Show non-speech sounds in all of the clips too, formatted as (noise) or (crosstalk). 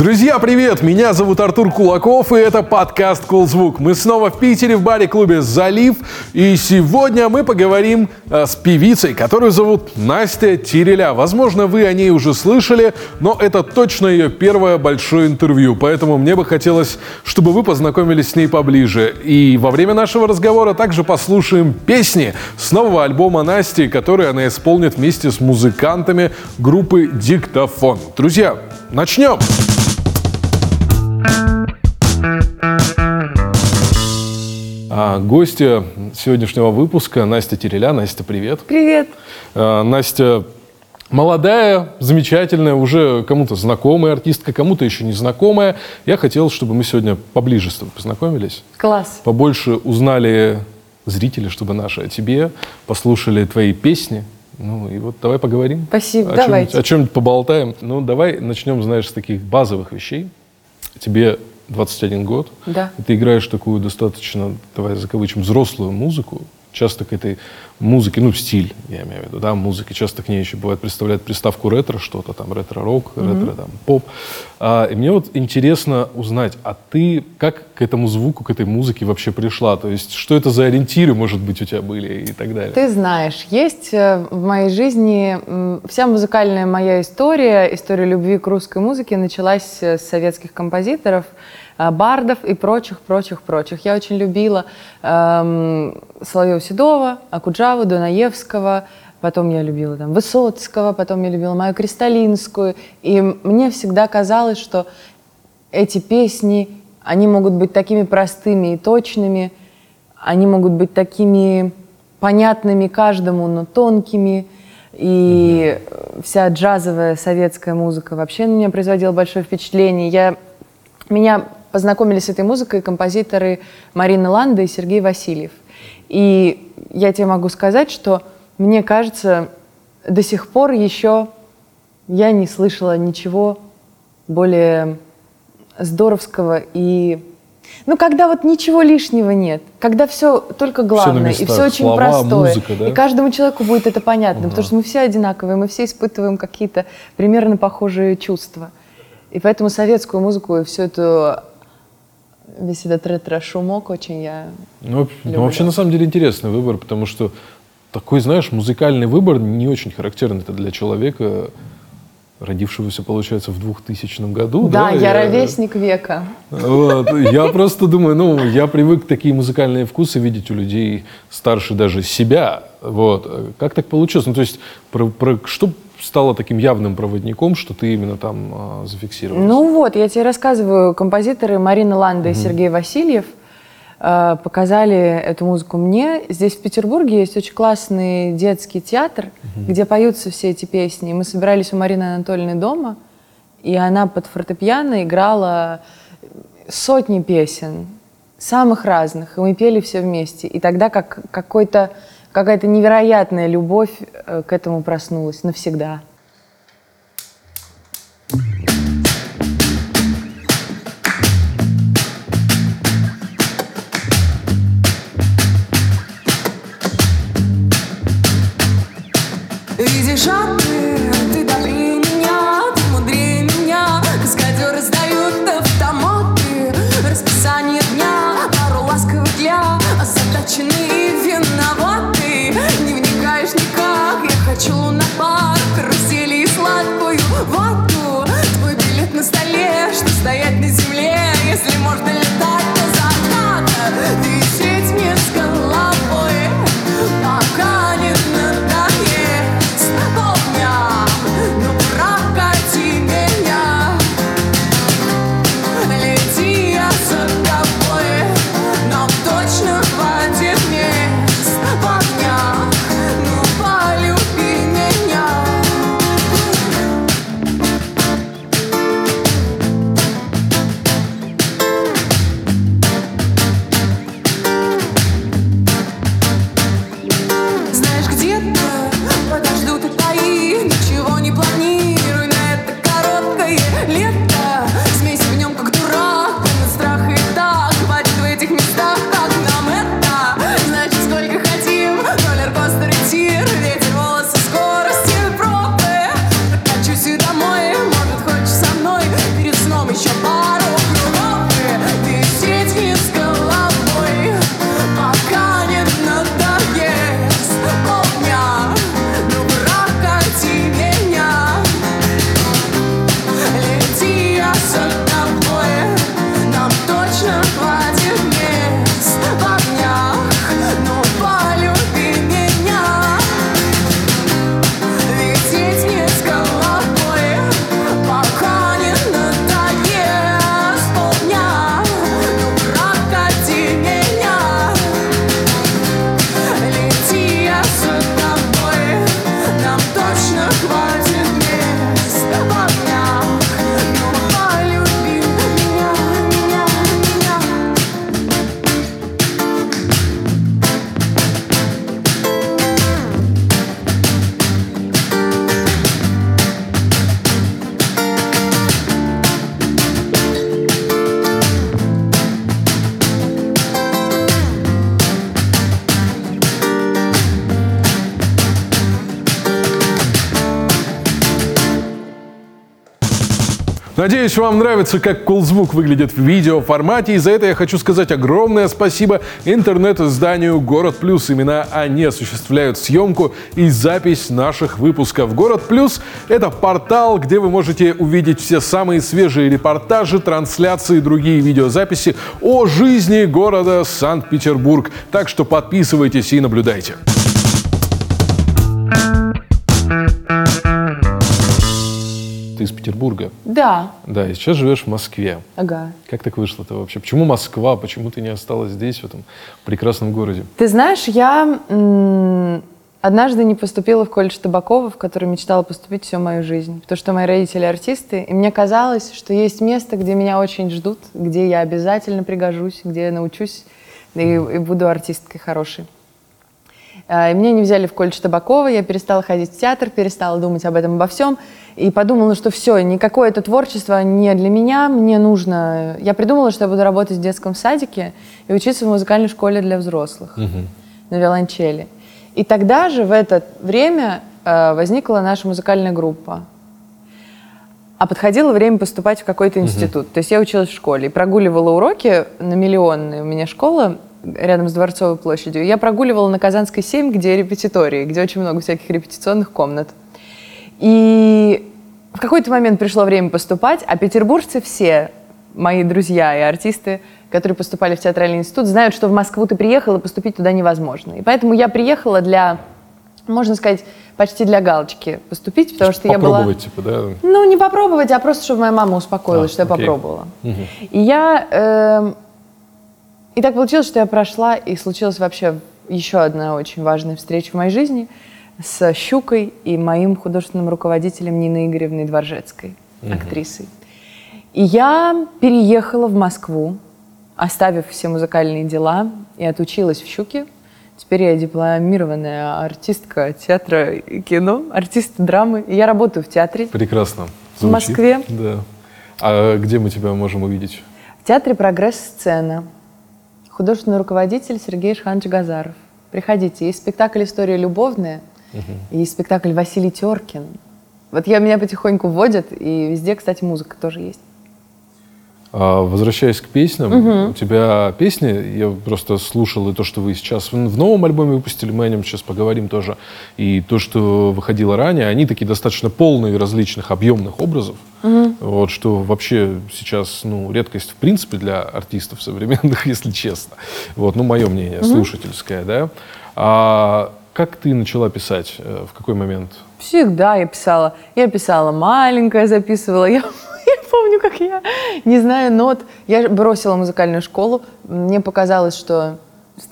Друзья, привет! Меня зовут Артур Кулаков, и это подкаст «Кулзвук». Мы снова в Питере в баре-клубе «Залив», и сегодня мы поговорим э, с певицей, которую зовут Настя Тиреля. Возможно, вы о ней уже слышали, но это точно ее первое большое интервью, поэтому мне бы хотелось, чтобы вы познакомились с ней поближе. И во время нашего разговора также послушаем песни с нового альбома Насти, который она исполнит вместе с музыкантами группы «Диктофон». Друзья, начнем! Начнем! А гостья сегодняшнего выпуска Настя Тереля. Настя, привет. Привет. А, Настя молодая, замечательная, уже кому-то знакомая артистка, кому-то еще не знакомая. Я хотел, чтобы мы сегодня поближе с тобой познакомились. Класс. Побольше узнали зрители, чтобы наши о тебе, послушали твои песни. Ну и вот давай поговорим. Спасибо, о давайте. Чем, о чем-нибудь поболтаем. Ну давай начнем, знаешь, с таких базовых вещей. Тебе 21 год. Да. И ты играешь такую достаточно, давай закавычим, взрослую музыку. Часто к этой музыке, ну, стиль, я имею в виду, да, музыки, часто к ней еще бывает представляют приставку ретро, что-то там, ретро-рок, mm-hmm. ретро, там, поп. А, и мне вот интересно узнать, а ты как к этому звуку, к этой музыке вообще пришла? То есть, что это за ориентиры, может быть, у тебя были и так далее? Ты знаешь, есть э, в моей жизни вся музыкальная моя история, история любви к русской музыке началась с советских композиторов, Э, бардов и прочих, прочих, прочих. Я очень любила эм, Соловьева-Седова, Акуджаву, Дунаевского, потом я любила там Высоцкого, потом я любила Маю Кристалинскую. И мне всегда казалось, что эти песни, они могут быть такими простыми и точными, они могут быть такими понятными каждому, но тонкими. И mm-hmm. вся джазовая советская музыка вообще на меня производила большое впечатление. Я, меня познакомились с этой музыкой композиторы Марина Ланда и Сергей Васильев. И я тебе могу сказать, что мне кажется, до сих пор еще я не слышала ничего более здоровского и ну, когда вот ничего лишнего нет, когда все только главное, все и все очень слова, простое, музыка, да? и каждому человеку будет это понятно, угу. потому что мы все одинаковые, мы все испытываем какие-то примерно похожие чувства. И поэтому советскую музыку и всю эту весь этот ретро-шумок очень я ну, ну, вообще, на самом деле, интересный выбор, потому что такой, знаешь, музыкальный выбор не очень характерный это для человека, родившегося, получается, в 2000 году. Да, да? я, я ровесник века. Вот, я просто думаю, ну, я привык такие музыкальные вкусы видеть у людей старше даже себя. Вот. Как так получилось? Ну, то есть, про, про, что стало таким явным проводником, что ты именно там э, зафиксировалась? Ну вот, я тебе рассказываю, композиторы Марина Ланда угу. и Сергей Васильев э, показали эту музыку мне. Здесь в Петербурге есть очень классный детский театр, угу. где поются все эти песни. Мы собирались у Марины Анатольевны дома, и она под фортепиано играла сотни песен, самых разных, и мы пели все вместе. И тогда как какой-то какая-то невероятная любовь э, к этому проснулась навсегда. Надеюсь, вам нравится, как Кулзвук выглядит в видеоформате. И за это я хочу сказать огромное спасибо интернет-изданию «Город Плюс». Именно они осуществляют съемку и запись наших выпусков. «Город Плюс» — это портал, где вы можете увидеть все самые свежие репортажи, трансляции и другие видеозаписи о жизни города Санкт-Петербург. Так что подписывайтесь и наблюдайте. Ты из Петербурга. Да, Да, и сейчас живешь в Москве. ага. Как так вышло-то вообще? Почему Москва? Почему ты не осталась здесь, в этом прекрасном городе? Ты знаешь, я м, однажды не поступила в колледж Табакова, в который мечтала поступить всю мою жизнь. Потому что мои родители артисты, и мне казалось, что есть место, где меня очень ждут, где я обязательно пригожусь, где я научусь и, и буду артисткой хорошей. А, И меня не взяли в колледж Табакова, я перестала ходить в театр, перестала думать об этом, обо всем. И подумала, что все, никакое это творчество не для меня, мне нужно... Я придумала, что я буду работать в детском садике и учиться в музыкальной школе для взрослых на виолончели. И тогда же, в это время, э, возникла наша музыкальная группа. А подходило время поступать в какой-то институт. То есть я училась в школе и прогуливала уроки на миллионные. У меня школа рядом с Дворцовой площадью. Я прогуливала на Казанской 7, где репетитории, где очень много всяких репетиционных комнат. И в какой-то момент пришло время поступать, а петербуржцы все, мои друзья и артисты, которые поступали в театральный институт, знают, что в Москву ты приехала, поступить туда невозможно. И поэтому я приехала для, можно сказать, почти для галочки поступить, потому что я была... Попробовать, типа, да? Ну, не попробовать, а просто, чтобы моя мама успокоилась, А, что я окей. попробовала. И я... эм, и так получилось, что я прошла, и случилась вообще еще одна очень важная встреча в моей жизни с Щукой и моим художественным руководителем Ниной Игоревной Дворжецкой, актрисой. И я переехала в Москву, оставив все музыкальные дела, и отучилась в Щуке. Теперь я дипломированная артистка театра и кино, артист драмы. И я работаю в театре. Прекрасно. В Москве. Да. А где мы тебя можем увидеть? В театре «Прогресс-сцена». Художественный руководитель Сергей Шханович Газаров. Приходите. Есть спектакль «История любовная», и есть спектакль «Василий Теркин». Вот я, меня потихоньку вводят, и везде, кстати, музыка тоже есть. А, возвращаясь к песням, у тебя песни, я просто слушал и то, что вы сейчас в, новом альбоме выпустили, мы о нем сейчас поговорим тоже, и то, что выходило ранее, они такие достаточно полные различных объемных образов, вот, что вообще сейчас, ну, редкость в принципе для артистов современных, (laughs) если честно. Вот, ну, мое мнение, слушательское, да. А как ты начала писать? Э, В какой момент? Всегда я писала. Я писала маленькая, записывала. Я, (laughs) я помню, как я, не знаю нот. Я бросила музыкальную школу. Мне показалось, что,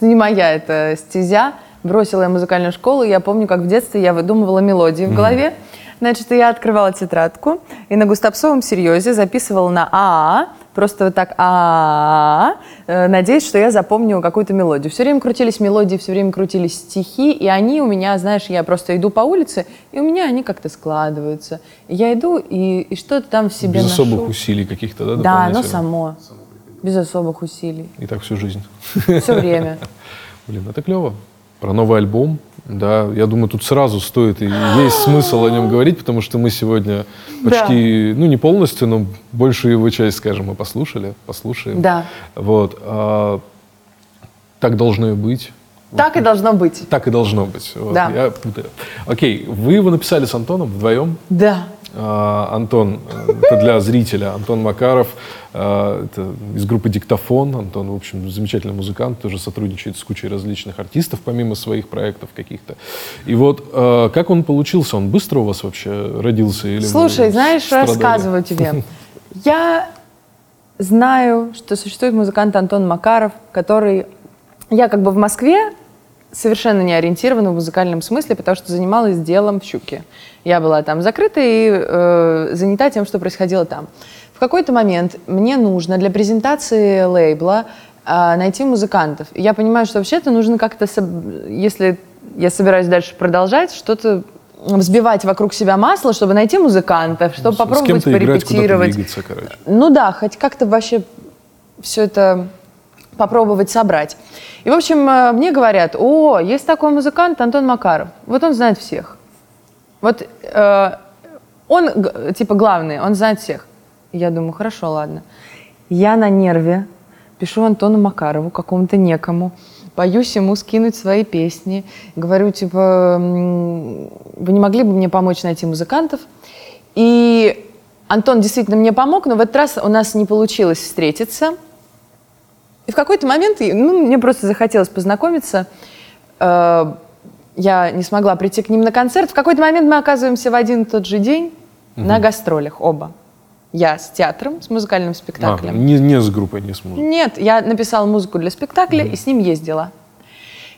не моя это стезя. Бросила я музыкальную школу. Я помню, как в детстве я выдумывала мелодии в голове. Значит, я открывала тетрадку и на густапсовом серьезе записывала на АА, просто вот так а надеясь, что я запомню какую-то мелодию. Все время крутились мелодии, все время крутились стихи, и они у меня, знаешь, я просто иду по улице, и у меня они как-то складываются. Я иду и, и что-то там в себе Без ношу. особых усилий каких-то, да? Да, оно само. Без особых усилий. И так всю жизнь. Все время. (laughs) Блин, это клево. Про новый альбом, да, я думаю, тут сразу стоит и есть смысл о нем (gasps) говорить, потому что мы сегодня почти, ну не полностью, но большую его часть, скажем, мы послушали, послушаем. Да. Вот. а, так должно и быть. Так и должно быть. Так и должно быть. Вот, Да. Я путаю. Окей, вы его написали с Антоном вдвоем? Да. А, Антон, это для зрителя, Антон Макаров, а, это из группы «Диктофон». Антон, в общем, замечательный музыкант, тоже сотрудничает с кучей различных артистов, помимо своих проектов каких-то. И вот а, как он получился? Он быстро у вас вообще родился? Или Слушай, знаешь, страдали? рассказываю тебе. (laughs) Я знаю, что существует музыкант Антон Макаров, который... Я как бы в Москве совершенно не ориентирована в музыкальном смысле, потому что занималась делом в Щуке. Я была там закрыта и э, занята тем, что происходило там. В какой-то момент мне нужно для презентации лейбла э, найти музыкантов. И я понимаю, что вообще-то нужно как-то, если я собираюсь дальше продолжать, что-то взбивать вокруг себя масло, чтобы найти музыкантов, чтобы С- попробовать с играть, куда-то порепетировать. двигаться, короче. Ну да, хоть как-то вообще все это попробовать собрать. И, в общем, э, мне говорят, о, есть такой музыкант Антон Макаров. Вот он знает всех. Вот э, он, типа, главный, он знает всех. Я думаю, хорошо, ладно. Я на нерве пишу Антону Макарову, какому-то некому, боюсь ему скинуть свои песни. Говорю, типа, «М, вы не могли бы мне помочь найти музыкантов? И Антон действительно мне помог, но в этот раз у нас не получилось встретиться. И в какой-то момент ну, мне просто захотелось познакомиться. Э, Я не смогла прийти к ним на концерт. В какой-то момент мы оказываемся в один и тот же день на гастролях оба. Я с театром, с музыкальным А, спектаклем. не, не с группой, не с музыкой. Нет, я написала музыку для спектакля и с ним ездила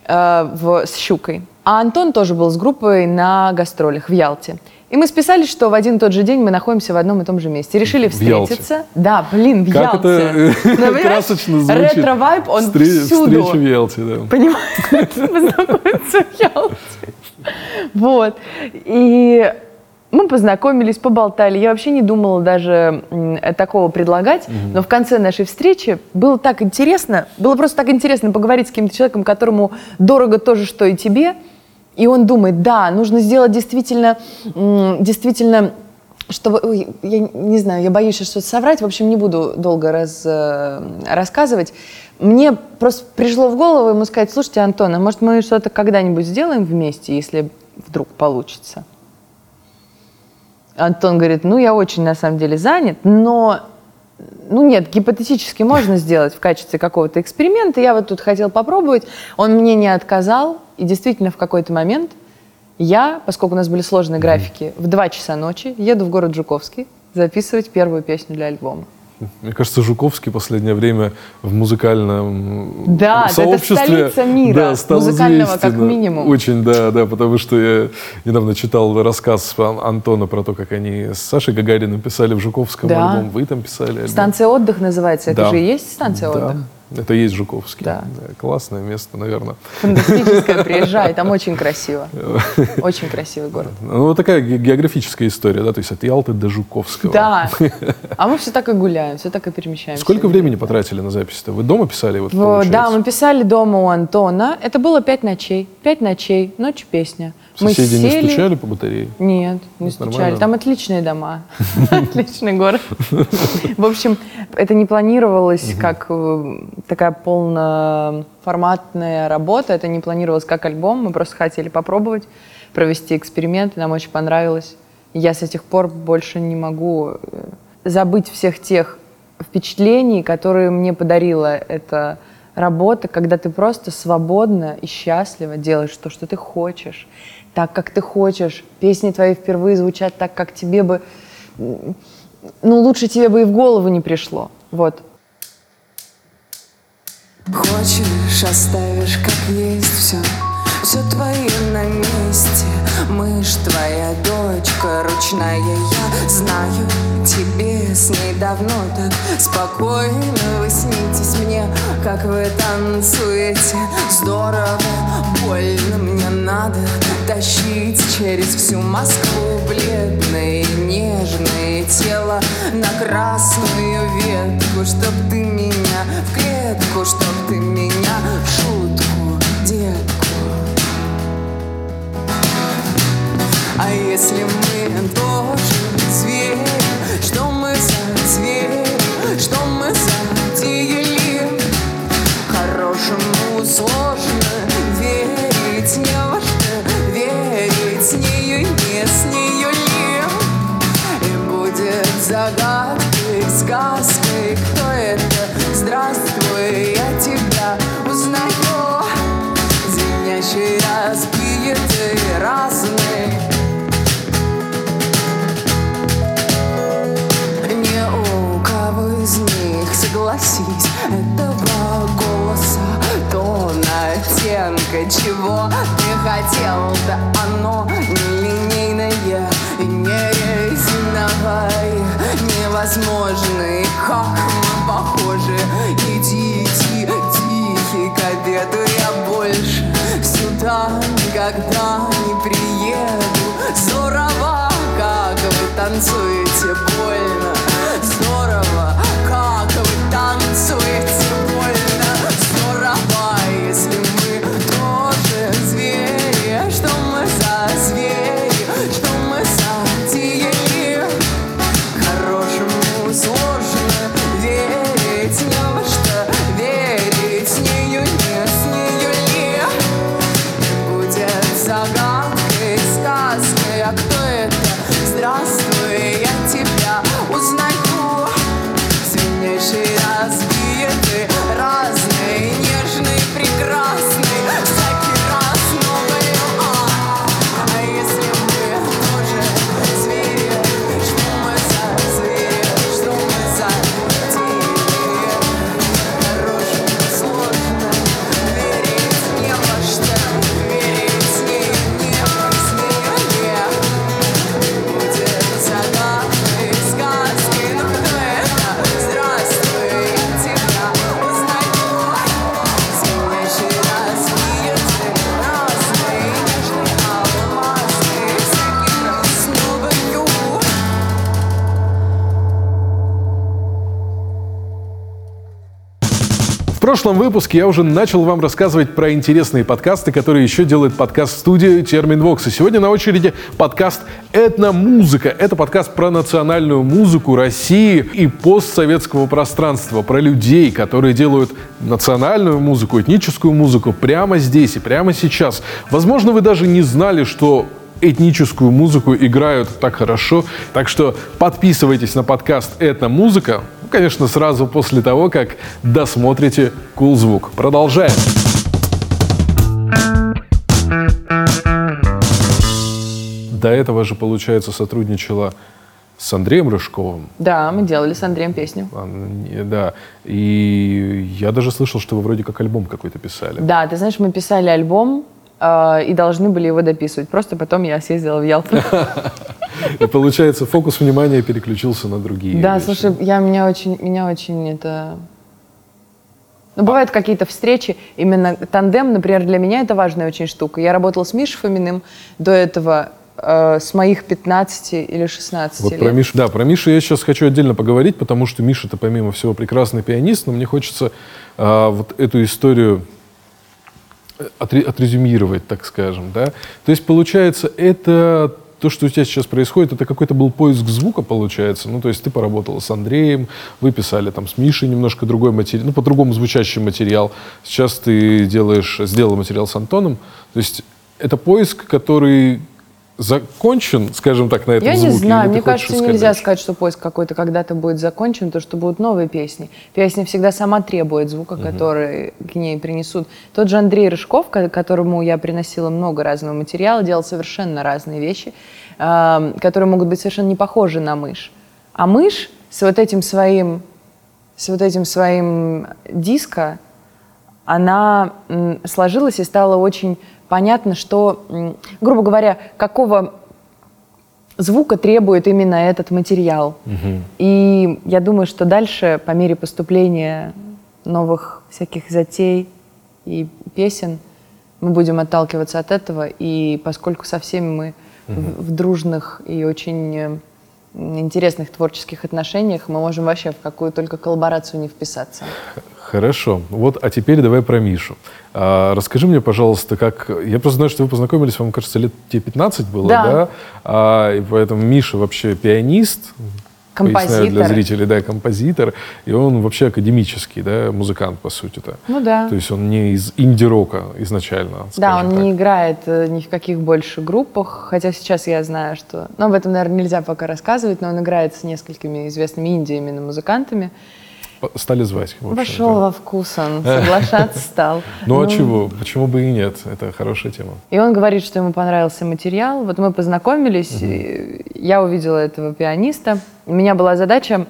э, в, с Щукой. А Антон тоже был с группой на гастролях в Ялте. И мы списались, что в один и тот же день мы находимся в одном и том же месте. Решили В Ялте. встретиться. Да, блин, в Как это Ялте. э, Ну, (laughs) понимаешь, красочно звучит. Ретро-вайб, он Встре- всюду. Встреча в Ялте, да. Понимаете, познакомиться (laughs) в Ялте. Вот. И мы познакомились, поболтали. Я вообще не думала даже м, такого предлагать. Но в конце нашей встречи было так интересно, было просто так интересно поговорить с каким-то человеком, которому дорого то же, что и тебе. И он думает, да, нужно сделать действительно, действительно чтобы, я не знаю, я боюсь что-то соврать, в общем, не буду долго раз, э, рассказывать. Мне просто пришло в голову ему сказать, слушайте, Антон, а может мы что-то когда-нибудь сделаем вместе, если вдруг получится? Антон говорит, ну я очень на самом деле занят, но ну нет, гипотетически можно сделать в качестве какого-то эксперимента. Я вот тут хотел попробовать. Он мне не отказал. И действительно в какой-то момент я, поскольку у нас были сложные графики, в 2 часа ночи еду в город Жуковский записывать первую песню для альбома. Мне кажется, Жуковский в последнее время в музыкальном Да, это сообществе столица мира, да, стал музыкального как известен. минимум. Очень, да, да, потому что я недавно читал рассказ Ан- Антона про то, как они с Сашей Гагариным писали в Жуковском Да. альбом. Вы там писали альбом. Станция отдых называется. Это Да. же и есть станция Да, отдых. Это есть Жуковский. Да. классное место, наверное. Фантастическая, (laughs) приезжай, там очень красиво. Очень красивый город. Ну, вот такая ге- географическая история, да, то есть от Ялты до Жуковского. Да. (laughs) А мы все так и гуляем, все так и перемещаемся. Сколько времени потратили на запись-то? Вы дома писали? Вот, В-? Да, мы писали дома у Антона. Это было пять ночей. Пять ночей, ночь песня. Мы Соседи не сели- стучали по батарее? Нет, не Ну, стучали. нормально. Там отличные дома. (laughs) Отличный город. В общем, это не планировалось как э, такая полноформатная работа. Это не планировалось как альбом. Мы просто хотели попробовать, провести эксперимент. Нам очень понравилось. Я с этих пор больше не могу э, забыть всех тех впечатлений, которые мне подарила эта работа, когда ты просто свободно и счастливо делаешь то, что ты хочешь, так, как ты хочешь. Песни твои впервые звучат так, как тебе бы... Ну, лучше тебе бы и в голову не пришло. Вот. Хочешь, оставишь как есть все Все твое на месте. Мышь твоя дочка ручная Я. Знаю, тебе с ней давно так Спокойно. Вы снитесь мне Как вы танцуете. Здорово, больно Мне надо тащить через всю Москву Бледное, нежное тело На красную ветку Чтоб ты меня в клетку Чтоб ты меня оттенка, чего ты хотел, да оно не линейное и не резиновое, невозможно, и как мы похожи, иди, иди, тихий к обеду, я больше сюда никогда прошлом выпуске я уже начал вам рассказывать про интересные подкасты, которые еще делает подкаст-студия Терминвокс. И сегодня на очереди подкаст «Этномузыка». Это подкаст про национальную музыку России и постсоветского пространства, про людей, которые делают национальную музыку, этническую музыку прямо здесь и прямо сейчас. Возможно, вы даже не знали, что этническую музыку играют так хорошо. Так что подписывайтесь на подкаст «Этномузыка». Конечно, сразу после того, как досмотрите «Кул cool звук». Продолжаем. До этого же, получается, сотрудничала с Андреем Рыжковым. Да, мы делали с Андреем песню. А, да. И я даже слышал, что вы вроде как альбом какой-то писали. Да, ты знаешь, мы писали альбом, э, и должны были его дописывать. Просто потом я съездила в Ялту. (laughs) И получается, фокус внимания переключился на другие. Да, слушай, я меня очень, меня очень это. Ну, бывают какие-то встречи, именно тандем, например, для меня это важная очень штука. Я работала с Мишей Фоминым до этого, э, с моих 15 или 16 вот лет. Про Мишу, да, про Мишу я сейчас хочу отдельно поговорить, потому что Миша это помимо всего прекрасный пианист, но мне хочется э, вот эту историю отрезюмировать, так скажем, да. То есть, получается, это то, что у тебя сейчас происходит, это какой-то был поиск звука, получается. Ну, то есть ты поработала с Андреем, вы писали там с Мишей немножко другой материал, ну, по-другому звучащий материал. Сейчас ты делаешь, сделал материал с Антоном. То есть это поиск, который закончен, скажем так, на этом Я звуке? не знаю, мне кажется, нельзя сказать, что поиск какой-то когда-то будет закончен, то что будут новые песни. Песня всегда сама требует звука, угу. который к ней принесут. Тот же Андрей Рыжков, которому я приносила много разного материала, делал совершенно разные вещи, которые могут быть совершенно не похожи на мышь. А мышь с вот этим своим, с вот этим своим диско, она сложилась и стала очень понятно, что, грубо говоря, какого звука требует именно этот материал. Угу. И я думаю, что дальше, по мере поступления новых всяких затей и песен, мы будем отталкиваться от этого. И поскольку со всеми мы угу. в, в дружных и очень интересных творческих отношениях, мы можем вообще в какую только коллаборацию не вписаться. Хорошо. Вот, а теперь давай про Мишу. А, расскажи мне, пожалуйста, как... Я просто знаю, что вы познакомились, вам кажется, лет тебе 15 было, да? да? А, и поэтому Миша вообще пианист, композитор. для зрителей, да, композитор, и он вообще академический, да, музыкант, по сути-то. Ну да. То есть он не из инди-рока изначально, Да, он так. не играет э, ни в каких больше группах, хотя сейчас я знаю, что... Ну, об этом, наверное, нельзя пока рассказывать, но он играет с несколькими известными инди именно музыкантами стали звать. Вошел во вкус он, соглашаться (laughs) стал. Ну а ну. чего? Почему бы и нет? Это хорошая тема. И он говорит, что ему понравился материал. Вот мы познакомились, я увидела этого пианиста. У меня была задача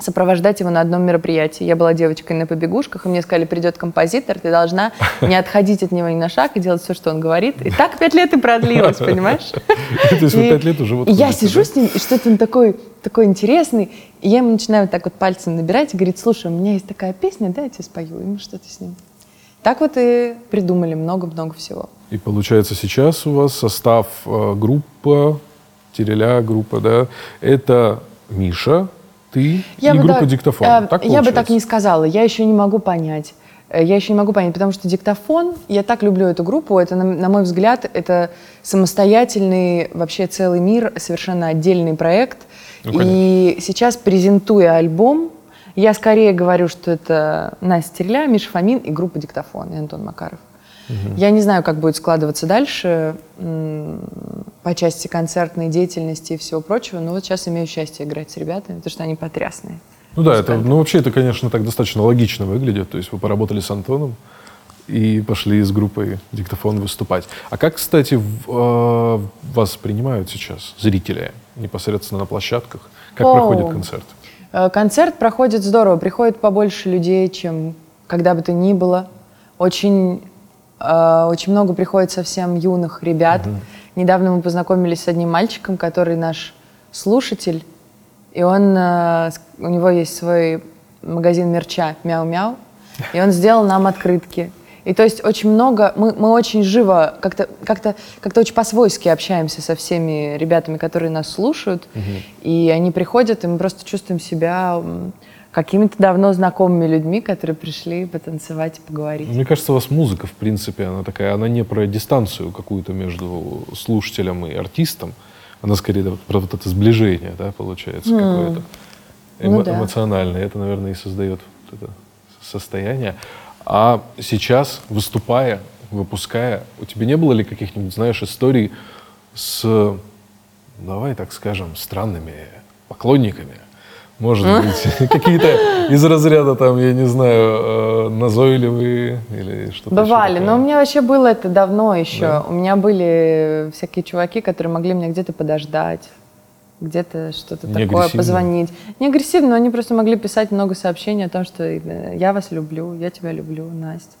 сопровождать его на одном мероприятии. Я была девочкой на побегушках, и мне сказали, придет композитор, ты должна (laughs) не отходить от него ни на шаг и делать все, что он говорит. И так пять лет и продлилось, (laughs) понимаешь? (laughs) То есть вы пять лет уже вот Я сижу с ним, и что-то он такой, такой интересный, и я ему начинаю вот так вот пальцем набирать и говорит, слушай, у меня есть такая песня, да, я тебе спою, и мы что-то с ним. Так вот и придумали много-много всего. И получается сейчас у вас состав э, группа, Тереля группа, да, это Миша, ты я и группа так, диктофон. Э, так я бы так не сказала. Я еще не могу понять. Э, я еще не могу понять, потому что диктофон, я так люблю эту группу, это, на, на мой взгляд, это самостоятельный вообще целый мир, совершенно отдельный проект. Ну, и сейчас, презентуя альбом, я скорее говорю, что это Настя Терля, Миша Фомин и группа «Диктофон» и Антон Макаров. Угу. Я не знаю, как будет складываться дальше по части концертной деятельности и всего прочего, но вот сейчас имею счастье играть с ребятами, потому что они потрясные. Ну да, это, ну вообще это, конечно, так достаточно логично выглядит. То есть вы поработали с Антоном и пошли с группой «Диктофон» выступать. А как, кстати, в, э, вас принимают сейчас зрители непосредственно на площадках? Как О, проходит концерт? Э, концерт проходит здорово. Приходит побольше людей, чем когда бы то ни было. Очень очень много приходит совсем юных ребят. Угу. Недавно мы познакомились с одним мальчиком, который наш слушатель, и он, э, у него есть свой магазин мерча «Мяу-мяу», и он сделал нам открытки. И то есть очень много, мы, мы очень живо, как-то как -то, как -то очень по-свойски общаемся со всеми ребятами, которые нас слушают, угу. и они приходят, и мы просто чувствуем себя какими-то давно знакомыми людьми, которые пришли потанцевать и поговорить. Мне кажется, у вас музыка, в принципе, она такая, она не про дистанцию какую-то между слушателем и артистом, она скорее про вот это сближение, да, получается, mm. какое-то эмо- ну, да. эмоциональное. Это, наверное, и создает вот это состояние. А сейчас, выступая, выпуская, у тебя не было ли каких-нибудь, знаешь, историй с, давай так скажем, странными поклонниками? Может быть, (laughs) какие-то из разряда там, я не знаю, э, назойливые или что-то. Бывали, но у меня вообще было это давно еще. Да? У меня были всякие чуваки, которые могли меня где-то подождать, где-то что-то такое позвонить. Не агрессивно, но они просто могли писать много сообщений о том, что э, я вас люблю, я тебя люблю, Настя.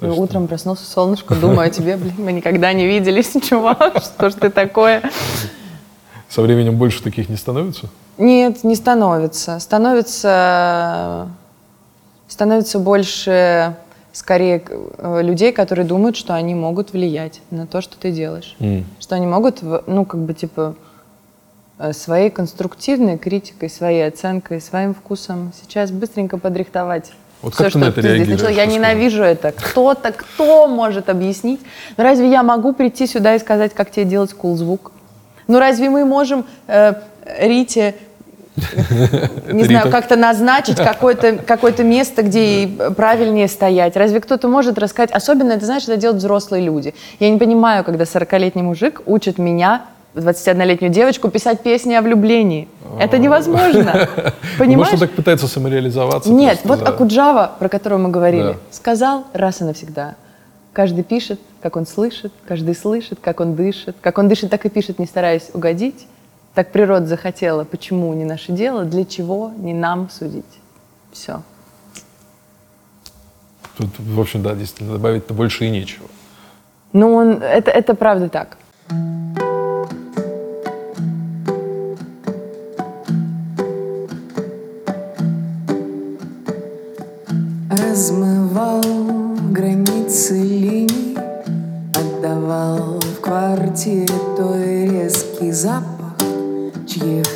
Утром проснулся солнышко, думаю о тебе, блин, мы никогда не виделись, (laughs) чувак, что ж ты такое? Со временем больше таких не становится? Нет, не становится. Становится, становится больше, скорее, э, людей, которые думают, что они могут влиять на то, что ты делаешь. Mm. Что они могут, ну, как бы, типа, э, своей конструктивной критикой, своей оценкой, своим вкусом сейчас быстренько подрихтовать. Вот все, как ты на это реагируешь? Я ненавижу это. Кто-то, кто может объяснить? Но разве я могу прийти сюда и сказать, как тебе делать кул звук? Ну разве мы можем э, Рите не знаю, как-то назначить какое-то какое место, где ей правильнее стоять. Разве кто-то может рассказать? Особенно, это знаешь, это делают взрослые люди. Я не понимаю, когда 40-летний мужик учит меня, 21-летнюю девочку, писать песни о влюблении. Это невозможно. Понимаешь? (laughs) Может, он так пытается самореализоваться. Нет, вот Акуджава, про которого мы говорили, сказал раз и навсегда. Каждый пишет, как он слышит, каждый слышит, как он дышит. Как он дышит, так и пишет, не стараясь угодить. Так природа захотела, почему не наше дело, для чего не нам судить. Все. Тут, в общем, да, действительно, добавить-то больше и нечего. Ну, он, это, это правда так. Размывал границы квартире той резкий запах чьих-то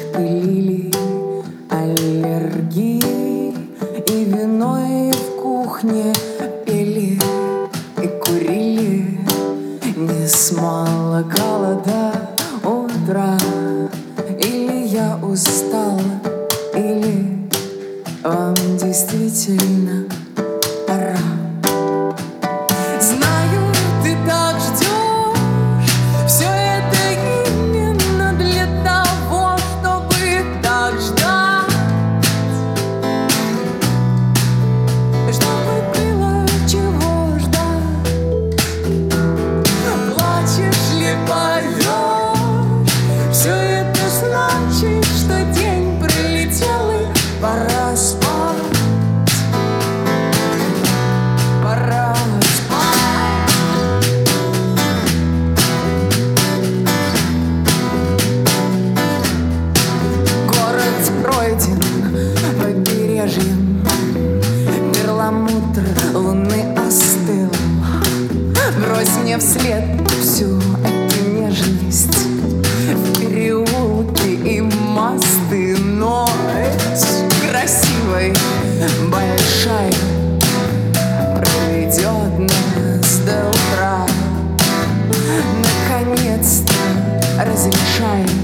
наконец-то разрешаем.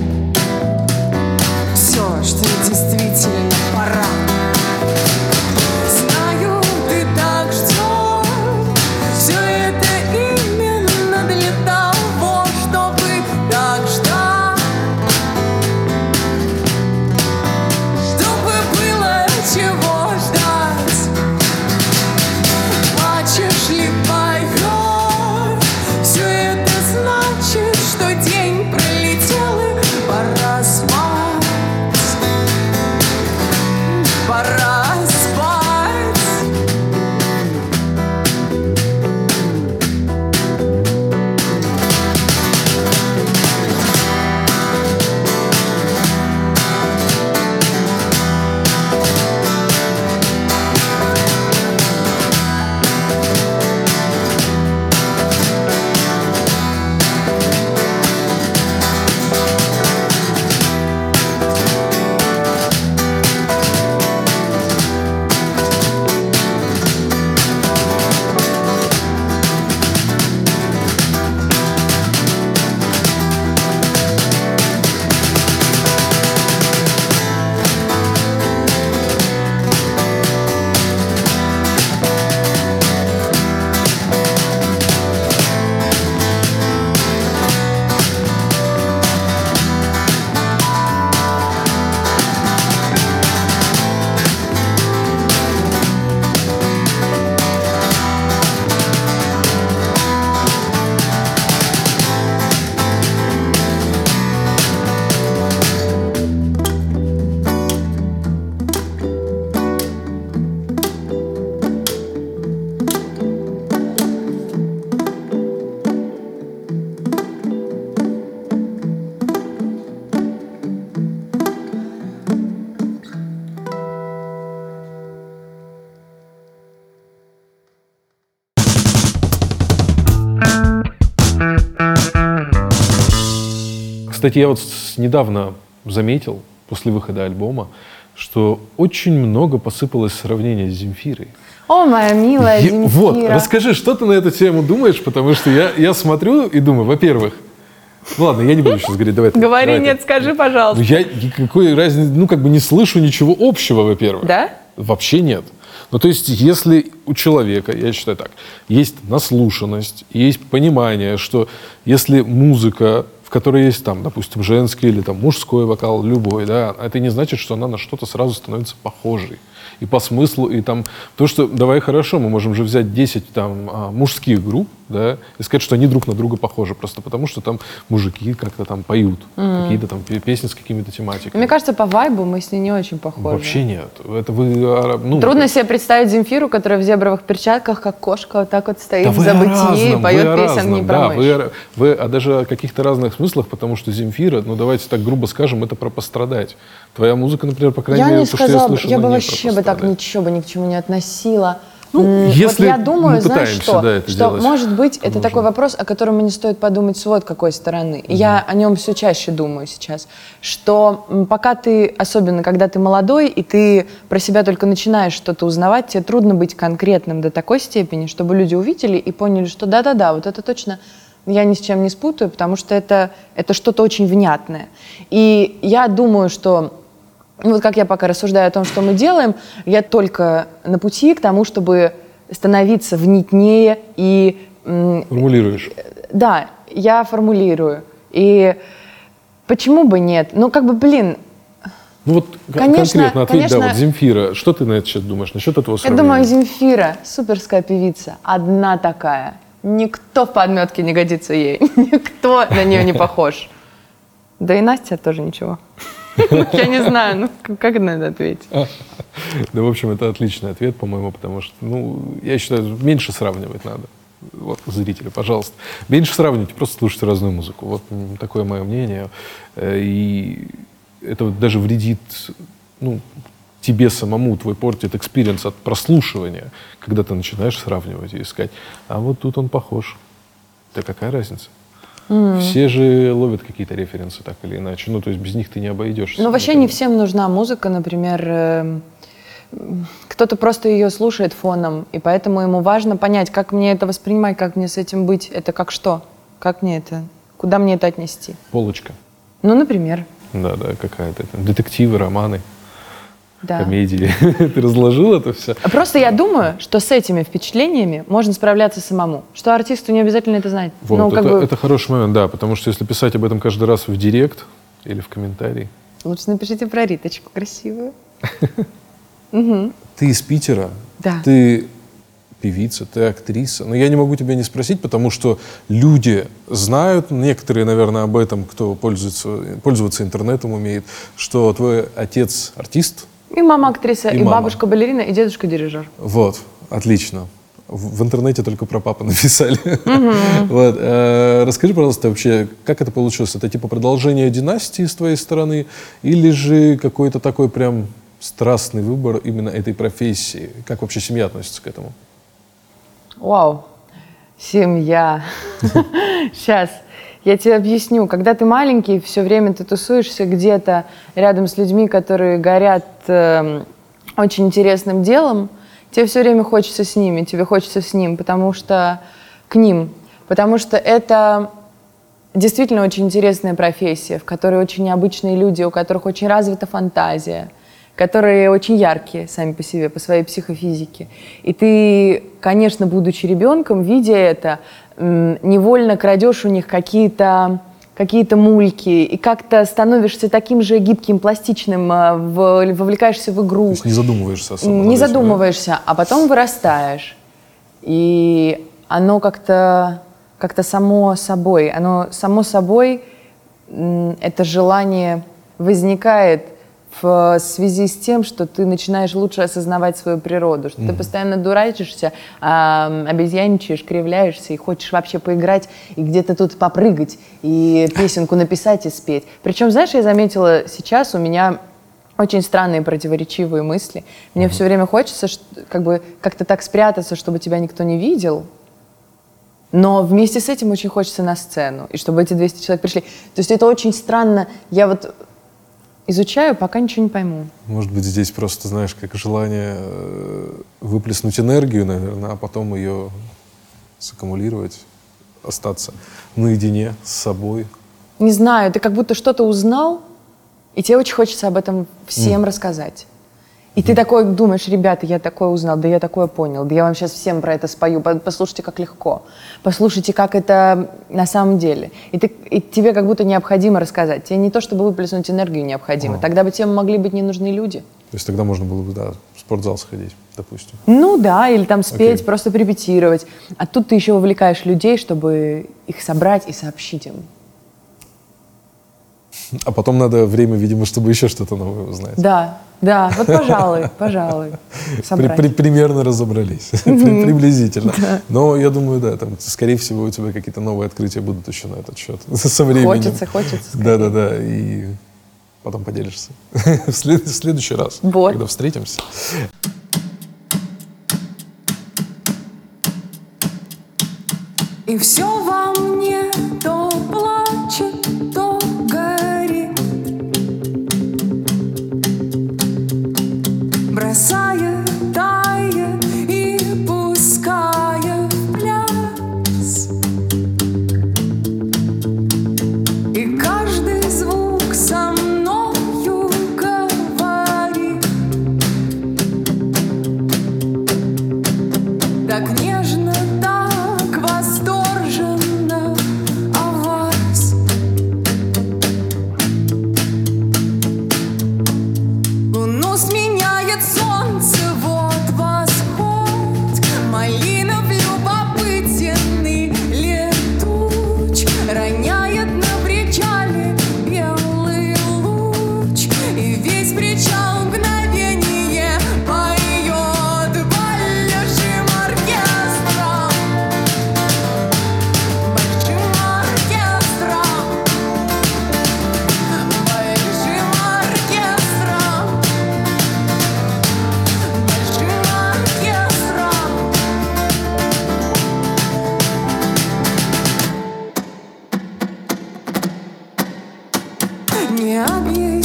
Кстати, я вот недавно заметил, после выхода альбома, что очень много посыпалось сравнений с Земфирой. О, моя милая Я- Земфира. Вот, расскажи, что ты на эту тему думаешь, потому что я, я смотрю и думаю, во-первых, ну ладно, я не буду сейчас говорить, давай ты. Говори давай ты. нет, скажи, Ну, пожалуйста. я никакой разницы, ну, как бы не слышу ничего общего, во-первых. Да? Вообще нет. Ну, то есть, если у человека, я считаю так, есть наслушанность, есть понимание, что если музыка, в которой есть там, допустим, женский или там мужской вокал, любой, да, это не значит, что она на что-то сразу становится похожей. И по смыслу, и там... То, что, давай хорошо, мы можем же взять 10 там а, мужских групп, да, и сказать, что они друг на друга похожи, просто потому что там мужики как-то там поют, какие-то там пе- песни с какими-то тематиками. Мне кажется, по вайбу мы с ней не очень похожи. Вообще нет. Это вы... а, Ну, Трудно себе представить Земфиру, которая в зебровых перчатках, как кошка, вот так вот стоит Да в забытии и поет вы о песен разном, не про да, мышь. вы, о- вы о даже о каких-то разных смыслах, потому что Земфира, ну давайте так грубо скажем, это про пострадать. Твоя музыка, например, по крайней Я мере, не то, что я сказала, бы- слышал, я бы вообще бы так ничего бы ни к чему не относила. Ну, если вот я думаю, мы знаешь что, да, что делать, может быть это нужно. такой вопрос, о котором мне стоит подумать с вот какой стороны. И Я о нем все чаще думаю сейчас, что пока ты, особенно когда ты молодой и ты про себя только начинаешь что-то узнавать, тебе трудно быть конкретным до такой степени, чтобы люди увидели и поняли, что да-да-да, вот это точно я ни с чем не спутаю, потому что это, это что-то очень внятное. И я думаю, что вот как я пока рассуждаю о том, что мы делаем, я только на пути к тому, чтобы становиться внятнее и Формулируешь. да, я формулирую. И почему бы нет? Ну, как бы, блин, Ну вот Конечно, конкретно ответь, конечно. да, вот Земфира, что ты на это сейчас думаешь, насчет этого я сравнения? думаю, Земфира, суперская певица, одна такая. Никто в подметки не годится ей. (laughs) Никто на нее не похож. Да и Настя тоже ничего. Я не знаю, ну как на это ответить? Да, в общем, это отличный ответ, по-моему, потому что, ну, я считаю, меньше сравнивать надо. Вот, зрители, пожалуйста. Меньше сравнивайте, просто слушайте разную музыку. Вот такое мое мнение. Э, И это вот даже вредит, ну, тебе самому, твой портит экспириенс от прослушивания, когда ты начинаешь сравнивать и искать. А вот тут он похож. Да какая разница? Все же ловят какие-то референсы так или иначе. Ну, то есть без них ты не обойдешься. Ну, вообще не всем нужна музыка, например, эм, кто-то просто ее слушает фоном, и поэтому ему важно понять, как мне это воспринимать, как мне с этим быть, это как что, как мне это, куда мне это отнести. Полочка. Ну, например, Да, да, какая-то. Детективы, романы, да. комедии. (laughs) Ты разложил это все? А Просто я думаю, что с этими впечатлениями можно справляться самому, что артисту не обязательно это знать. Вот, ну, как это, бы, это хороший момент, да, потому что если писать об этом каждый раз в директ или в комментарий. лучше напишите про Риточку красивую. (laughs) Ты из Питера, Да. ты певица, ты актриса. Но я не могу тебя не спросить, потому что люди знают, некоторые, наверное, об этом, кто пользуется, пользоваться интернетом умеет, что твой отец артист. И мама актриса, И и, мама. бабушка балерина, и дедушка дирижер. Вот, отлично. В, в интернете только про папу (laughs) написали. Вот, э, расскажи, пожалуйста, вообще, как это получилось? Это типа продолжение династии с твоей стороны или же какой-то такой прям страстный выбор именно этой профессии? Как вообще семья относится к этому? Вау, семья. (laughs) Сейчас. Я тебе объясню. Когда ты маленький, все время ты тусуешься где-то рядом с людьми, которые горят эм, очень интересным делом, тебе все время хочется с ними, тебе хочется с ним, потому что к ним, потому что это действительно очень интересная профессия, в которой очень необычные люди, у которых очень развита фантазия, которые очень яркие сами по себе, по своей психофизике. И ты, конечно, будучи ребенком, видя это, невольно крадешь у них какие-то какие-то мульки, и как-то становишься таким же гибким, пластичным, а, в- вовлекаешься в игру. То есть не задумываешься особо Не да? задумываешься, а потом вырастаешь. И оно как-то как само собой, оно само собой, это желание возникает в связи с тем, что ты начинаешь лучше осознавать свою природу, что ты постоянно дурачишься, а, обезьяничаешь, кривляешься и хочешь вообще поиграть и где-то тут попрыгать и песенку написать и спеть. Причем, знаешь, я заметила сейчас у меня очень странные противоречивые мысли. Мне все время хочется как бы как-то так спрятаться, чтобы тебя никто не видел. Но вместе с этим очень хочется на сцену, и чтобы эти 200 человек пришли. То есть это очень странно. Я вот изучаю, пока ничего не пойму. Может быть, здесь просто, знаешь, как желание э, выплеснуть энергию, наверное, а потом ее саккумулировать, остаться наедине с собой. Не знаю, ты как будто что-то узнал, и тебе очень хочется об этом всем рассказать. И ты такой думаешь, ребята, я такое узнал, да я такое понял, да я вам сейчас всем про это спою, По- послушайте, как легко, послушайте, как это на самом деле. И, ты, и тебе как будто необходимо рассказать. Тебе не то, чтобы выплеснуть энергию необходимо, тогда бы тебе могли быть не нужны люди. То есть тогда можно было бы, да, в спортзал сходить, допустим. Ну да, или там спеть, Окей. просто порепетировать. А тут ты еще вовлекаешь людей, чтобы их собрать и сообщить им. А потом надо время, видимо, чтобы еще что-то новое узнать. Да, да, вот пожалуй, (laughs) пожалуй. При- при- примерно разобрались, (laughs) При- приблизительно. Но я думаю, да, там, скорее всего, у тебя какие-то новые открытия будут еще на этот счет (laughs) со временем. Хочется, хочется. скорее. Да, да, да. И потом поделишься в, след- в следующий раз, Вот. когда встретимся. И все во мне то плачет, me habillé.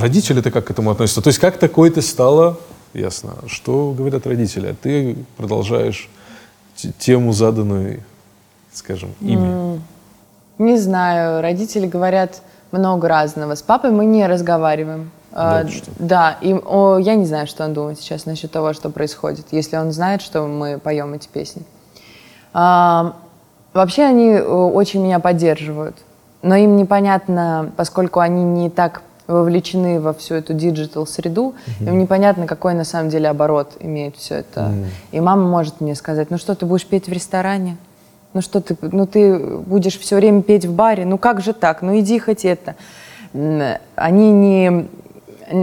Родители-то как к этому относятся? То есть как такое ты стала, ясно, что говорят родители, а ты продолжаешь тему заданную, скажем, ими. Не знаю, родители говорят много разного. С папой мы не разговариваем. А, Да, что? да, и о, я не знаю, что он думает сейчас насчет того, что происходит, если он знает, что мы поем эти песни. А, вообще они э, очень меня поддерживают, но им непонятно, поскольку они не так вовлечены во всю эту digital среду, им непонятно, какой на самом деле оборот имеет все это. И мама может мне сказать, ну что, ты будешь петь в ресторане? Ну что ты, ну ты будешь все время петь в баре, ну как же так, ну иди хоть это. Они не, то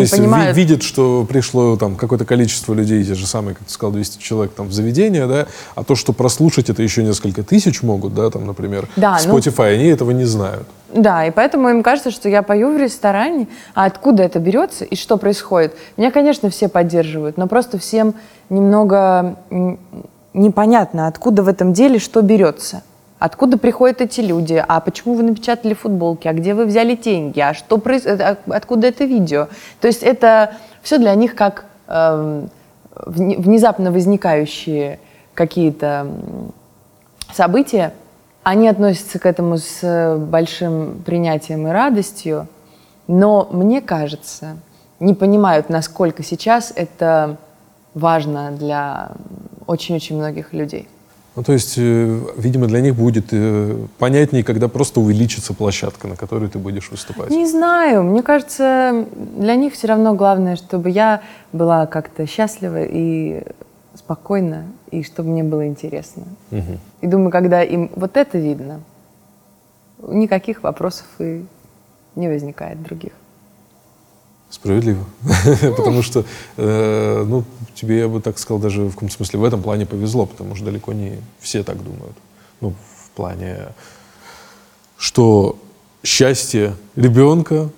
не есть понимают. ви- видят, что пришло там какое-то количество людей, те же самые, как ты сказал, 200 человек там в заведение, да, а то, что прослушать это еще несколько тысяч могут, да, там, например, Да, ну- Spotify, они этого не знают. Да, и поэтому им кажется, что я пою в ресторане, а откуда это берется и что происходит. Меня, конечно, все поддерживают, но просто всем немного непонятно, откуда в этом деле что берется. Откуда приходят эти люди? А почему вы напечатали футболки? А где вы взяли деньги? А что проис... э, а откуда это видео? То есть это все для них как вне- внезапно возникающие какие-то события, они относятся к этому с э, большим принятием и радостью, но мне кажется, не понимают, насколько сейчас это важно для очень-очень многих людей. Ну, то есть, э, видимо, для них будет э, понятнее, когда просто увеличится площадка, на которой ты будешь выступать. Не знаю, мне кажется, для них все равно главное, чтобы я была как-то счастлива и спокойна, и чтобы мне было интересно. Мгм. И думаю, когда им вот это видно, никаких вопросов и не возникает других. Справедливо. (laughs) Потому что, э, ну, тебе, я бы так сказал, даже в каком смысле в этом плане повезло, потому что далеко не все так думают. Ну, в плане, что счастье ребенка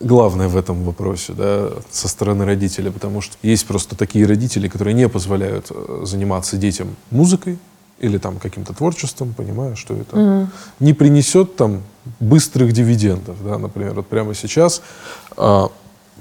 главное в этом вопросе, да, со стороны родителя, потому что есть просто такие родители, которые не позволяют э, заниматься детям музыкой или там каким-то творчеством, понимая, что это не принесет там быстрых дивидендов, да, например, вот прямо сейчас, а,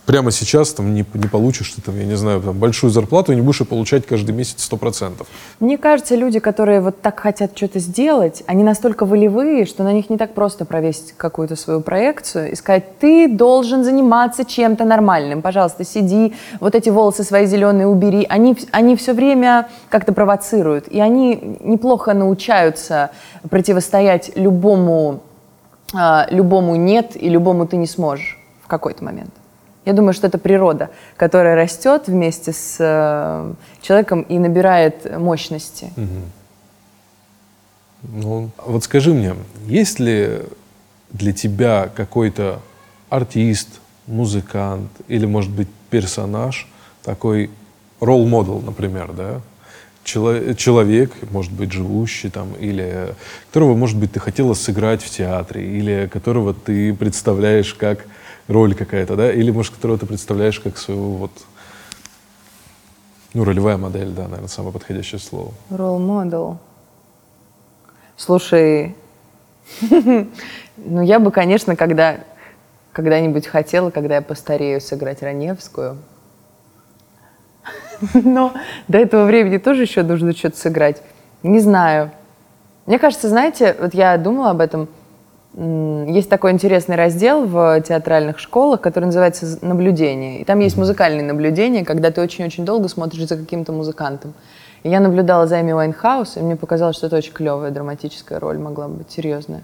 прямо сейчас там не, не получишь ты там, я не знаю, там большую зарплату и не будешь ее получать каждый месяц сто процентов. Мне кажется, люди, которые вот так хотят что-то сделать, они настолько волевые, что на них не так просто провесить какую-то свою проекцию и сказать, ты должен заниматься чем-то нормальным, пожалуйста, сиди, вот эти волосы свои зеленые убери. Они, они все время как-то провоцируют, и они неплохо научаются противостоять любому, а, любому нет и любому ты не сможешь в какой-то момент. Я думаю, что это природа, которая растет вместе с э, человеком и набирает мощности. Ну, вот скажи мне, есть ли для тебя какой-то артист, музыкант или, может быть, персонаж, такой ролл-модел, например, да? Чело- человек, может быть, живущий там, или которого, может быть, ты хотела сыграть в театре, или которого ты представляешь как роль какая-то, да? Или, может, которого ты представляешь как своего вот... Ну, ролевая модель, да, наверное, самое подходящее слово. Ролл-модел. Слушай, (laughs) ну я бы, конечно, когда, когда-нибудь хотела, когда я постарею, сыграть Раневскую. (laughs) Но до этого времени тоже еще нужно что-то сыграть. Не знаю. Мне кажется, знаете, вот я думала об этом. Есть такой интересный раздел в театральных школах, который называется «З- «Наблюдение». И там есть музыкальные наблюдения, когда ты очень-очень долго смотришь за каким-то музыкантом. И я наблюдала за Эми Уайнхаус, и мне показалось, что это очень клевая драматическая роль могла бы быть, серьезная.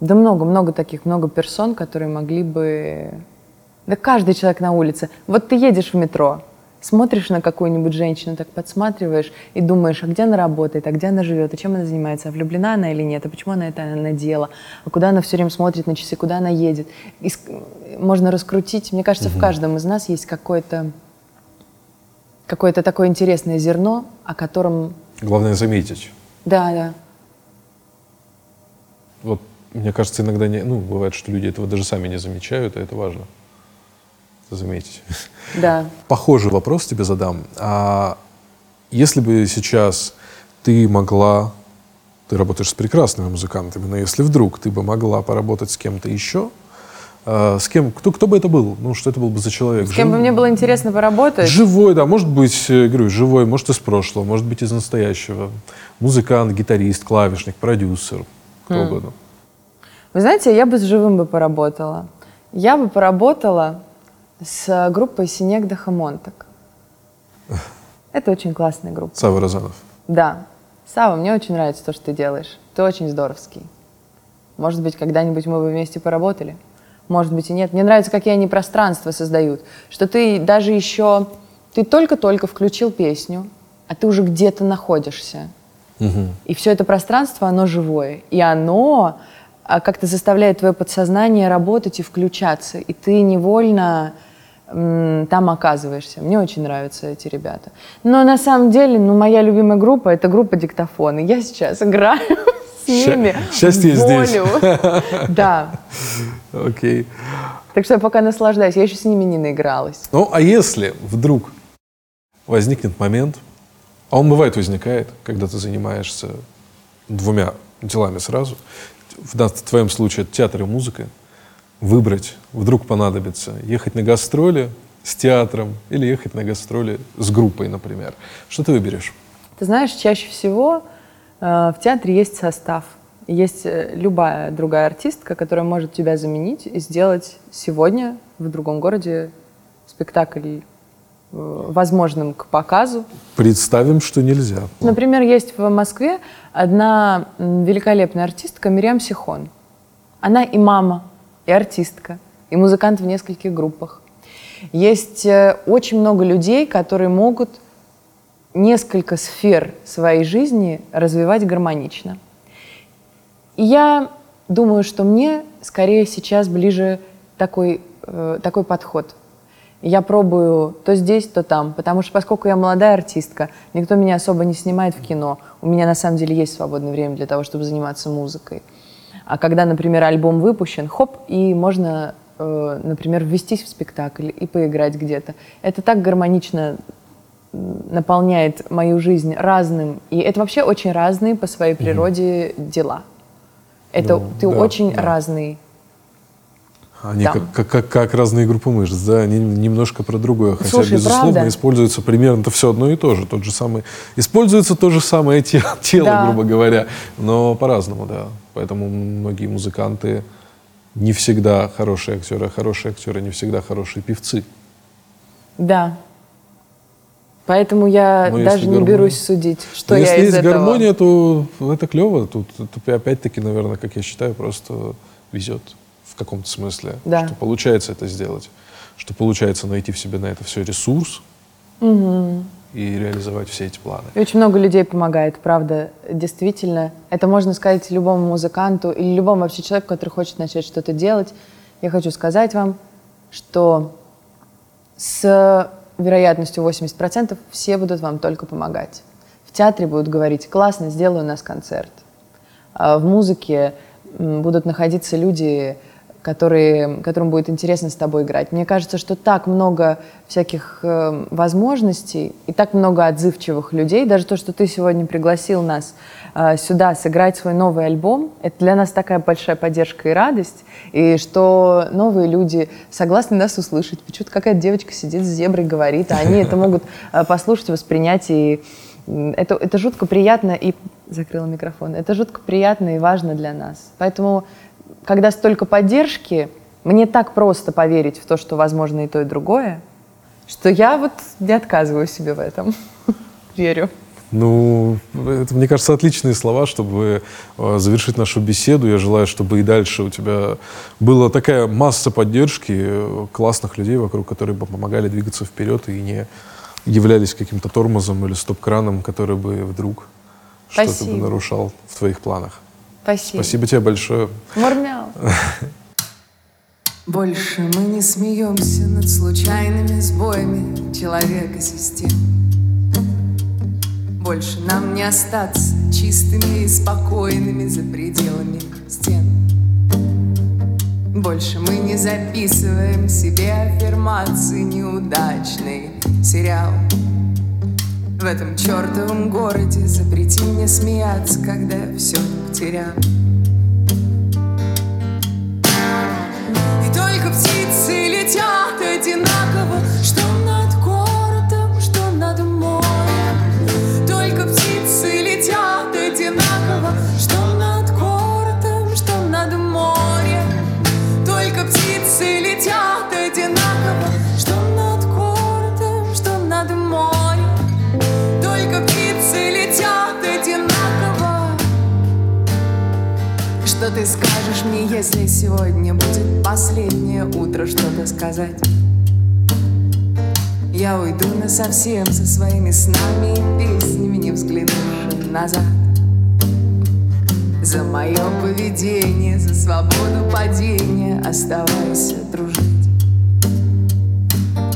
Да много-много таких, много персон, которые могли бы... Да каждый человек на улице. Вот ты едешь в метро, смотришь на какую-нибудь женщину, так подсматриваешь и думаешь, а где она работает, а где она живет, а чем она занимается, а влюблена она или нет, а почему она это надела, а куда она все время смотрит на часы, куда она едет. И можно раскрутить. Мне кажется, в каждом из нас есть какое-то какое-то такое интересное зерно, о котором... Главное заметить. Да, да. Вот, мне кажется, иногда не, ну, бывает, что люди этого даже сами не замечают, а это важно. Заметить. Да. Похожий вопрос тебе задам. А если бы сейчас ты могла, ты работаешь с прекрасными музыкантами, но если вдруг ты бы могла поработать с кем-то еще, а, с кем, кто, кто бы это был? Ну, что это был бы за человек? С кем бы Жив- мне было интересно поработать? Живой, да, может быть, э, говорю, живой, может из прошлого, может быть из настоящего. Музыкант, гитарист, клавишник, продюсер, кто угодно. Вы знаете, я бы с живым бы поработала. Я бы поработала с э, группой Синегда Хамонтак. Это очень классная группа. Сава Розанов. Да. Сава, мне очень нравится то, что ты делаешь. Ты очень здоровский. Может быть, когда-нибудь мы бы вместе поработали? Может быть и нет. Мне нравится, какие они пространства создают. Что ты даже еще... Ты только-только включил песню, а ты уже где-то находишься. И все это пространство, оно живое. И оно а, как-то заставляет твое подсознание работать и включаться. И ты невольно там оказываешься. Мне очень нравятся эти ребята. Но на самом деле, ну, моя любимая группа — это группа «Диктофон». И я сейчас играю (laughs) с ними Счастье здесь. (laughs) Да. Окей. Так что я пока наслаждаюсь. Я еще с ними не наигралась. Ну, а если вдруг возникнет момент, а он бывает возникает, когда ты занимаешься двумя делами сразу, в твоем случае это театр и музыка, выбрать вдруг понадобится ехать на гастроли с театром или ехать на гастроли с группой, например. Что ты выберешь? Ты знаешь, чаще всего э, в театре есть состав. Есть э, любая другая артистка, которая может тебя заменить и сделать сегодня в другом городе спектакль э, возможным к показу. Представим, что нельзя. Например, есть в Москве одна великолепная артистка Мириам Сихон. Она и мама, и артистка, и музыкант в нескольких группах. Есть э, очень много людей, которые могут несколько сфер своей жизни развивать гармонично. И я думаю, что мне скорее сейчас ближе такой, э, такой подход. Я пробую то здесь, то там, потому что поскольку я молодая артистка, никто меня особо не снимает в кино. У меня на самом деле есть свободное время для того, чтобы заниматься музыкой. А когда, например, альбом выпущен, хоп, и можно, э, например, ввестись в спектакль и поиграть где-то. Это так гармонично наполняет мою жизнь разным. И это вообще очень разные по своей природе mm-hmm. дела. Это ну, ты да, очень да. разный. Они как, как, как, как разные группы мышц, да, они немножко про другое. Хотя, Слушай, безусловно, правда? используется примерно это все одно и то же. Тот же самый, используется то же самое тело, (laughs) тело да. грубо говоря, но по-разному, да. Поэтому многие музыканты не всегда хорошие актеры, а хорошие актеры не всегда хорошие певцы. Да. Поэтому я Но даже не гармония... берусь судить, что если я из есть этого. гармония, то это клево. Тут это, опять-таки, наверное, как я считаю, просто везет в каком-то смысле, да. что получается это сделать, что получается найти в себе на это все ресурс, угу и реализовать все эти планы. И очень много людей помогает, правда, действительно. Это можно сказать любому музыканту или любому вообще человеку, который хочет начать что-то делать. Я хочу сказать вам, что с вероятностью 80% все будут вам только помогать. В театре будут говорить, классно, сделай у нас концерт. А в музыке будут находиться люди, которые, которым будет интересно с тобой играть. Мне кажется, что так много всяких э, возможностей и так много отзывчивых людей. Даже то, что ты сегодня пригласил нас э, сюда сыграть свой новый альбом, это для нас такая большая поддержка и радость. И что новые люди согласны нас услышать. Почему-то какая-то девочка сидит с зеброй говорит, а они это могут э, послушать, воспринять и это, это жутко приятно и закрыла микрофон. Это жутко приятно и важно для нас. Поэтому когда столько поддержки, мне так просто поверить в то, что возможно и то, и другое, что я вот не отказываю себе в этом. (laughs) Верю. Ну, это, мне кажется, отличные слова, чтобы э, завершить нашу беседу. Я желаю, чтобы и дальше у тебя была такая масса поддержки, э, классных людей вокруг, которые бы помогали двигаться вперед и не являлись каким-то тормозом или стоп-краном, который бы вдруг что-то бы нарушал в твоих планах. Спасибо. Спасибо тебе большое. Мурмяу. Больше мы не смеемся над случайными сбоями человека систем. Больше нам не остаться чистыми и спокойными за пределами стен. Больше мы не записываем себе аффирмации неудачный сериал. В этом чертовом городе запрети мне смеяться, когда все потерял. И только птицы летят одинаково, что ты скажешь мне, если сегодня будет последнее утро что-то сказать? Я уйду на совсем со своими снами и песнями, не взглянувши назад. За мое поведение, за свободу падения Оставайся дружить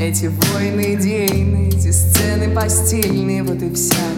Эти войны идейные, эти сцены постельные Вот и вся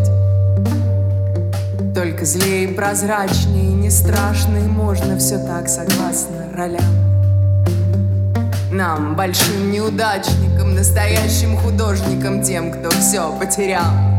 И прозрачнее, и не страшно, и можно все так согласно ролям. Нам, большим неудачникам, настоящим художникам, тем, кто все потерял.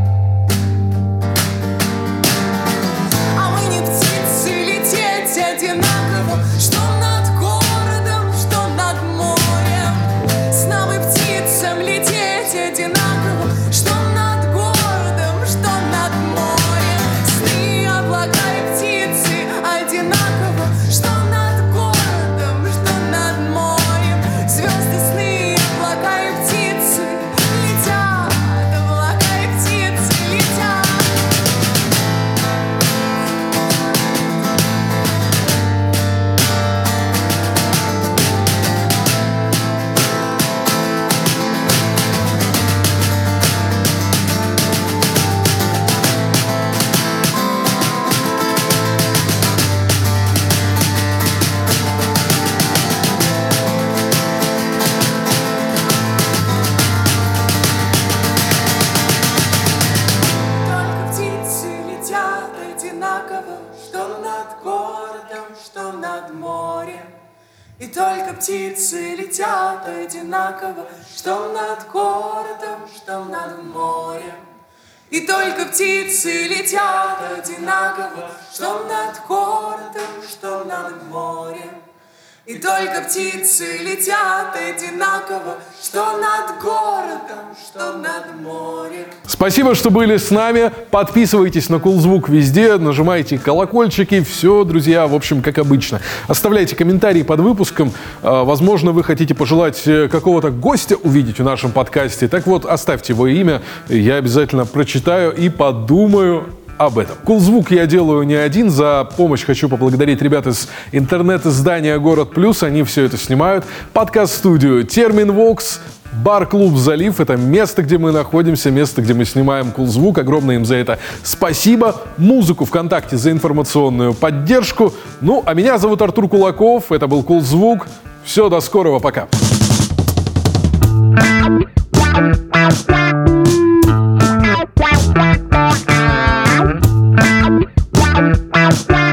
Одинаково, что над городом, что над морем. И только птицы летят одинаково, что над городом, что над морем. И только птицы летят одинаково, что над городом, что над морем. Спасибо, что были с нами. Подписывайтесь на Кулзвук везде, нажимайте колокольчики. Все, друзья, в общем, как обычно. Оставляйте комментарии под выпуском. А, возможно, вы хотите пожелать э, какого-то гостя увидеть в нашем подкасте. Так вот, оставьте его имя. Я обязательно прочитаю и подумаю об этом. Кулзвук я делаю не один. За помощь хочу поблагодарить ребят из интернет-издания «Город Плюс». Они все это снимают. Подкаст-студию «Термин Вокс», Бар-клуб «Залив» — это место, где мы находимся, место, где мы снимаем Кулзвук. Огромное им за это спасибо. Музыку ВКонтакте за информационную поддержку. Ну, а меня зовут Артур Кулаков. Это был Кулзвук. Все, до скорого, пока. Пока. Bye.